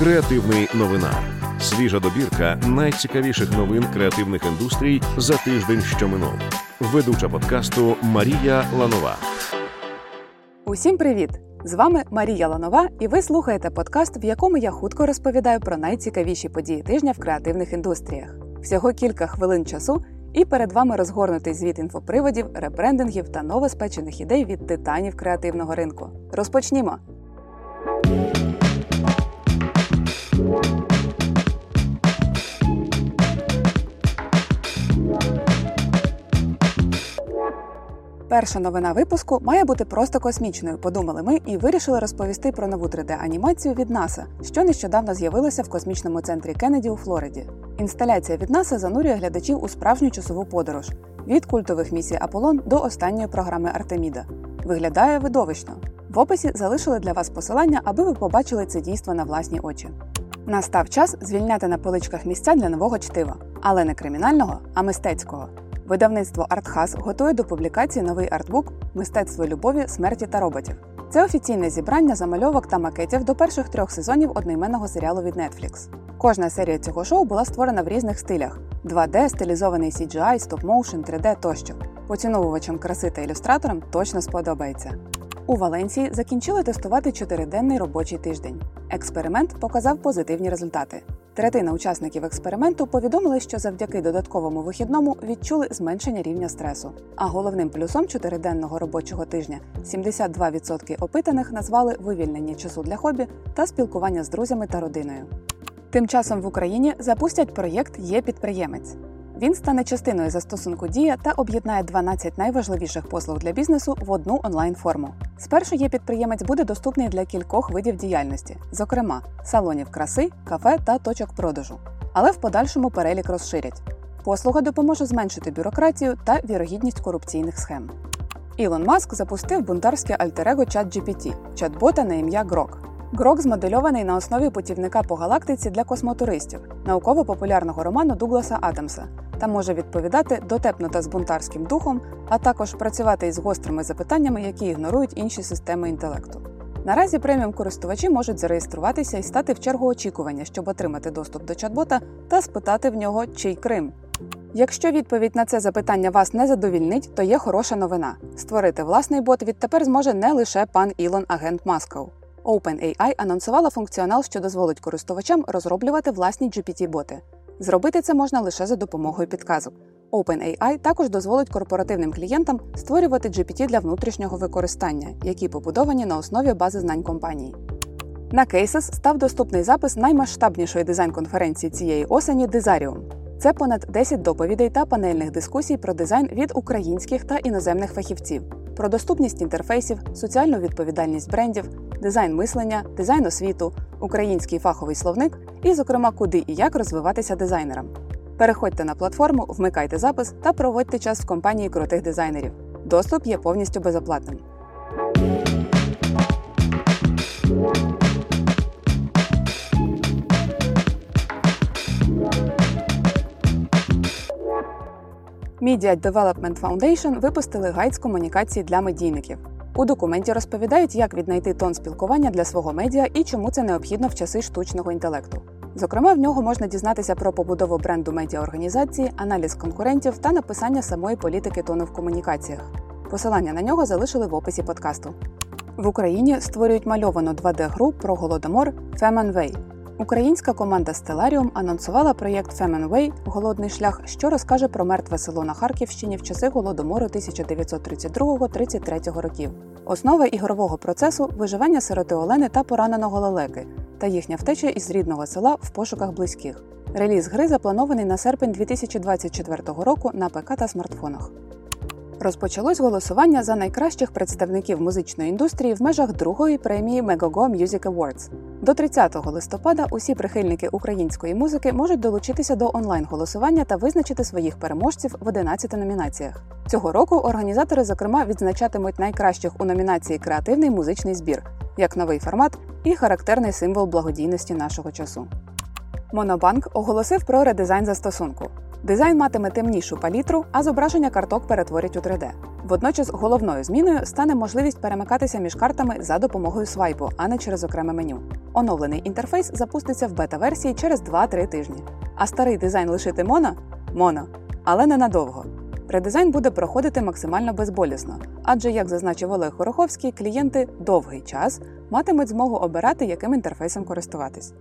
Креативний новина. Свіжа добірка найцікавіших новин креативних індустрій за тиждень, що минув. Ведуча подкасту Марія Ланова. Усім привіт! З вами Марія Ланова, і ви слухаєте подкаст, в якому я хутко розповідаю про найцікавіші події тижня в креативних індустріях. Всього кілька хвилин часу, і перед вами розгорнутий звіт інфоприводів, ребрендингів та новоспечених ідей від титанів креативного ринку. Розпочнімо! Перша новина випуску має бути просто космічною. Подумали ми і вирішили розповісти про нову 3D-анімацію від НАСА, що нещодавно з'явилася в космічному центрі Кеннеді у Флориді. Інсталяція від НАСА занурює глядачів у справжню часову подорож від культових місій Аполлон до останньої програми Артеміда. Виглядає видовищно. В описі залишили для вас посилання, аби ви побачили це дійство на власні очі. Настав час звільняти на поличках місця для нового чтива, але не кримінального, а мистецького. Видавництво Артхас готує до публікації новий артбук Мистецтво любові, смерті та роботів. Це офіційне зібрання замальовок та макетів до перших трьох сезонів одноіменного серіалу від Netflix. Кожна серія цього шоу була створена в різних стилях: 2D, стилізований CGI, стоп-моушен, 3D тощо. Поціновувачам краси та ілюстраторам точно сподобається. У Валенції закінчили тестувати чотириденний робочий тиждень. Експеримент показав позитивні результати. Третина учасників експерименту повідомили, що завдяки додатковому вихідному відчули зменшення рівня стресу. А головним плюсом чотириденного робочого тижня 72% опитаних назвали вивільнення часу для хобі та спілкування з друзями та родиною. Тим часом в Україні запустять проєкт Є підприємець. Він стане частиною застосунку Дія та об'єднає 12 найважливіших послуг для бізнесу в одну онлайн-форму. Спершу є підприємець буде доступний для кількох видів діяльності, зокрема салонів краси, кафе та точок продажу. Але в подальшому перелік розширять. Послуга допоможе зменшити бюрократію та вірогідність корупційних схем. Ілон Маск запустив бунтарське альтерего ChatGPT – чат-бота на ім'я Грок. Грок змодельований на основі путівника по галактиці для космотуристів, науково-популярного роману Дугласа Адамса, та може відповідати дотепно та з бунтарським духом, а також працювати із гострими запитаннями, які ігнорують інші системи інтелекту. Наразі преміум користувачі можуть зареєструватися і стати в чергу очікування, щоб отримати доступ до чат-бота та спитати в нього, чий Крим. Якщо відповідь на це запитання вас не задовільнить, то є хороша новина. Створити власний бот відтепер зможе не лише пан Ілон Агент Масков. OpenAI анонсувала функціонал, що дозволить користувачам розроблювати власні GPT-боти. Зробити це можна лише за допомогою підказок. OpenAI також дозволить корпоративним клієнтам створювати GPT для внутрішнього використання, які побудовані на основі бази знань компанії. На Cases став доступний запис наймасштабнішої дизайн-конференції цієї осені Дизаріум. Це понад 10 доповідей та панельних дискусій про дизайн від українських та іноземних фахівців, про доступність інтерфейсів, соціальну відповідальність брендів, дизайн мислення, дизайн освіту, український фаховий словник і, зокрема, куди і як розвиватися дизайнерам. Переходьте на платформу, вмикайте запис та проводьте час в компанії крутих дизайнерів. Доступ є повністю безоплатним. Media Development Foundation випустили гайд з комунікації для медійників. У документі розповідають, як віднайти тон спілкування для свого медіа і чому це необхідно в часи штучного інтелекту. Зокрема, в нього можна дізнатися про побудову бренду медіаорганізації, аналіз конкурентів та написання самої політики тону в комунікаціях. Посилання на нього залишили в описі подкасту. В Україні створюють мальовану 2D-гру про голодомор Famine Way. Українська команда Stellarium анонсувала проєкт Famine Way Голодний шлях, що розкаже про мертве село на Харківщині в часи голодомору 1932-33 років. Основа ігрового процесу виживання сироти Олени та пораненого лелеки та їхня втеча із рідного села в пошуках близьких. Реліз гри запланований на серпень 2024 року на ПК та смартфонах. Розпочалось голосування за найкращих представників музичної індустрії в межах другої премії Megogo Music Awards. До 30 листопада усі прихильники української музики можуть долучитися до онлайн-голосування та визначити своїх переможців в 11 номінаціях. Цього року організатори, зокрема, відзначатимуть найкращих у номінації Креативний музичний збір як новий формат і характерний символ благодійності нашого часу. Монобанк оголосив про редизайн застосунку. Дизайн матиме темнішу палітру, а зображення карток перетворять у 3D. Водночас головною зміною стане можливість перемикатися між картами за допомогою свайпу, а не через окреме меню. Оновлений інтерфейс запуститься в бета-версії через 2-3 тижні. А старий дизайн лишити моно моно, але ненадовго. Редизайн буде проходити максимально безболісно, адже, як зазначив Олег Хороховський, клієнти довгий час матимуть змогу обирати, яким інтерфейсом користуватись.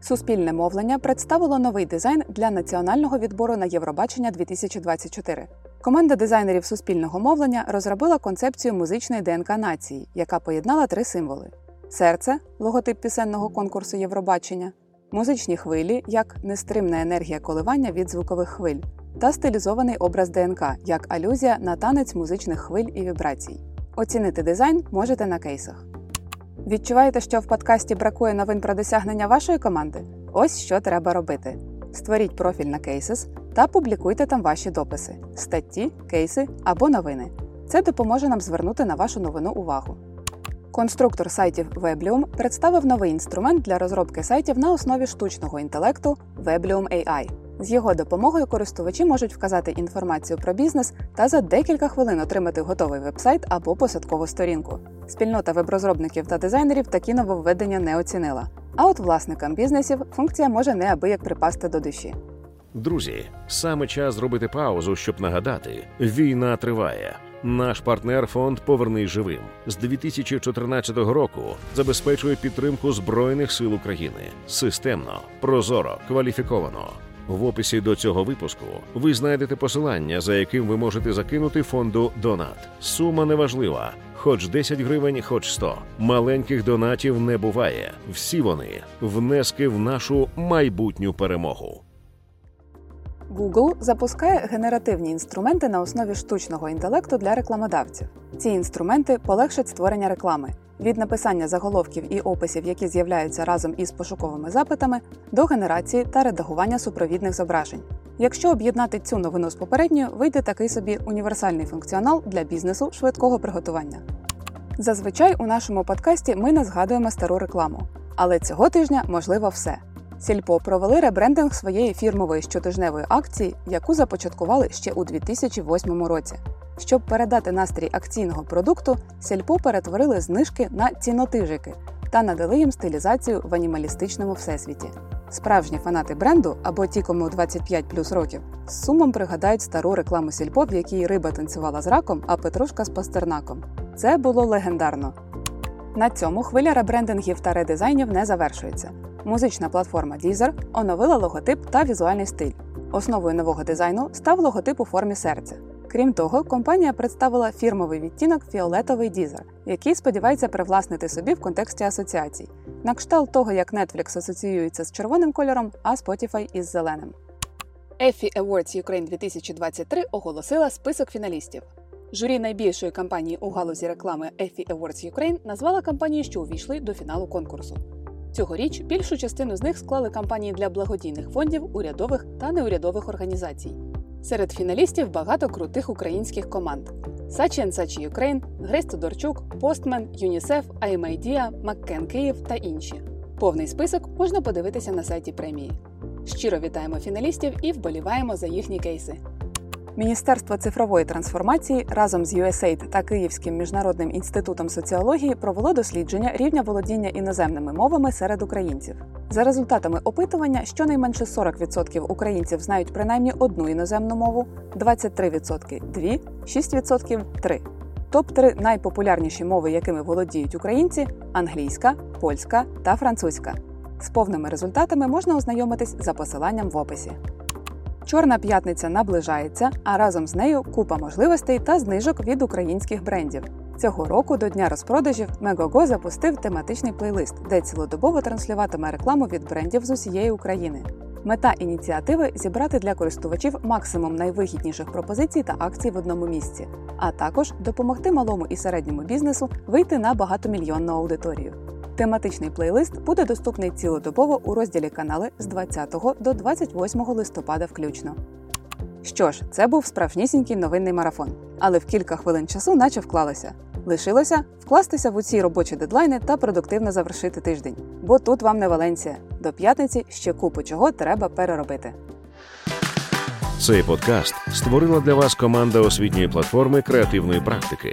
Суспільне мовлення представило новий дизайн для національного відбору на Євробачення 2024. Команда дизайнерів суспільного мовлення розробила концепцію музичної ДНК нації, яка поєднала три символи: серце логотип пісенного конкурсу Євробачення, музичні хвилі як нестримна енергія коливання від звукових хвиль, та стилізований образ ДНК як алюзія на танець музичних хвиль і вібрацій. Оцінити дизайн можете на кейсах. Відчуваєте, що в подкасті бракує новин про досягнення вашої команди? Ось що треба робити: створіть профіль на Cases та публікуйте там ваші дописи, статті, кейси або новини. Це допоможе нам звернути на вашу новину увагу. Конструктор сайтів Weblium представив новий інструмент для розробки сайтів на основі штучного інтелекту Weblium AI. З його допомогою користувачі можуть вказати інформацію про бізнес та за декілька хвилин отримати готовий вебсайт або посадкову сторінку. Спільнота веб-розробників та дизайнерів такі нововведення не оцінила. А от власникам бізнесів функція може неабияк припасти до душі. Друзі, саме час зробити паузу, щоб нагадати: війна триває. Наш партнер фонд Повернись живим з 2014 року забезпечує підтримку збройних сил України системно, прозоро, кваліфіковано. В описі до цього випуску ви знайдете посилання, за яким ви можете закинути фонду Донат. Сума неважлива, хоч 10 гривень, хоч 100. Маленьких донатів не буває. Всі вони внески в нашу майбутню перемогу. Google запускає генеративні інструменти на основі штучного інтелекту для рекламодавців. Ці інструменти полегшать створення реклами від написання заголовків і описів, які з'являються разом із пошуковими запитами, до генерації та редагування супровідних зображень. Якщо об'єднати цю новину з попередньою, вийде такий собі універсальний функціонал для бізнесу швидкого приготування. Зазвичай у нашому подкасті ми не згадуємо стару рекламу, але цього тижня можливо все. Сільпо провели ребрендинг своєї фірмової щотижневої акції, яку започаткували ще у 2008 році. Щоб передати настрій акційного продукту, сільпо перетворили знижки на цінотижики та надали їм стилізацію в анімалістичному всесвіті. Справжні фанати бренду або ті, кому 25 плюс років, з сумом пригадають стару рекламу сільпо, в якій риба танцювала з раком, а петрушка з пастернаком. Це було легендарно. На цьому хвиля ребрендингів та редизайнів не завершується. Музична платформа Deezer оновила логотип та візуальний стиль. Основою нового дизайну став логотип у формі серця. Крім того, компанія представила фірмовий відтінок фіолетовий Deezer, який сподівається привласнити собі в контексті асоціацій, на кшталт того, як Netflix асоціюється з червоним кольором, а Spotify із зеленим. Effie Awards Ukraine 2023 оголосила список фіналістів. Журі найбільшої кампанії у галузі реклами Effie Awards Ukraine назвала кампанії, що увійшли до фіналу конкурсу. Цьогоріч більшу частину з них склали кампанії для благодійних фондів, урядових та неурядових організацій. Серед фіналістів багато крутих українських команд: Saatchi Saatchi Ukraine, Gres Todorchuk, Postmen, ЮНІСЕФ, I Am IDEA, McCann Київ та інші. Повний список можна подивитися на сайті премії. Щиро вітаємо фіналістів і вболіваємо за їхні кейси. Міністерство цифрової трансформації разом з USAID та Київським міжнародним інститутом соціології провело дослідження рівня володіння іноземними мовами серед українців. За результатами опитування, щонайменше 40% українців знають принаймні одну іноземну мову, 23% – дві, 6% – три. Топ 3 найпопулярніші мови, якими володіють українці англійська, польська та французька. З повними результатами можна ознайомитись за посиланням в описі. Чорна п'ятниця наближається, а разом з нею купа можливостей та знижок від українських брендів. Цього року до дня розпродажів Megogo запустив тематичний плейлист, де цілодобово транслюватиме рекламу від брендів з усієї України. Мета ініціативи зібрати для користувачів максимум найвигідніших пропозицій та акцій в одному місці, а також допомогти малому і середньому бізнесу вийти на багатомільйонну аудиторію. Тематичний плейлист буде доступний цілодобово у розділі канали з 20 до 28 листопада включно. Що ж, це був справжнісінький новинний марафон, але в кілька хвилин часу наче вклалося. Лишилося вкластися в усі робочі дедлайни та продуктивно завершити тиждень. Бо тут вам не Валенція. До п'ятниці ще купу чого треба переробити. Цей подкаст створила для вас команда освітньої платформи креативної практики.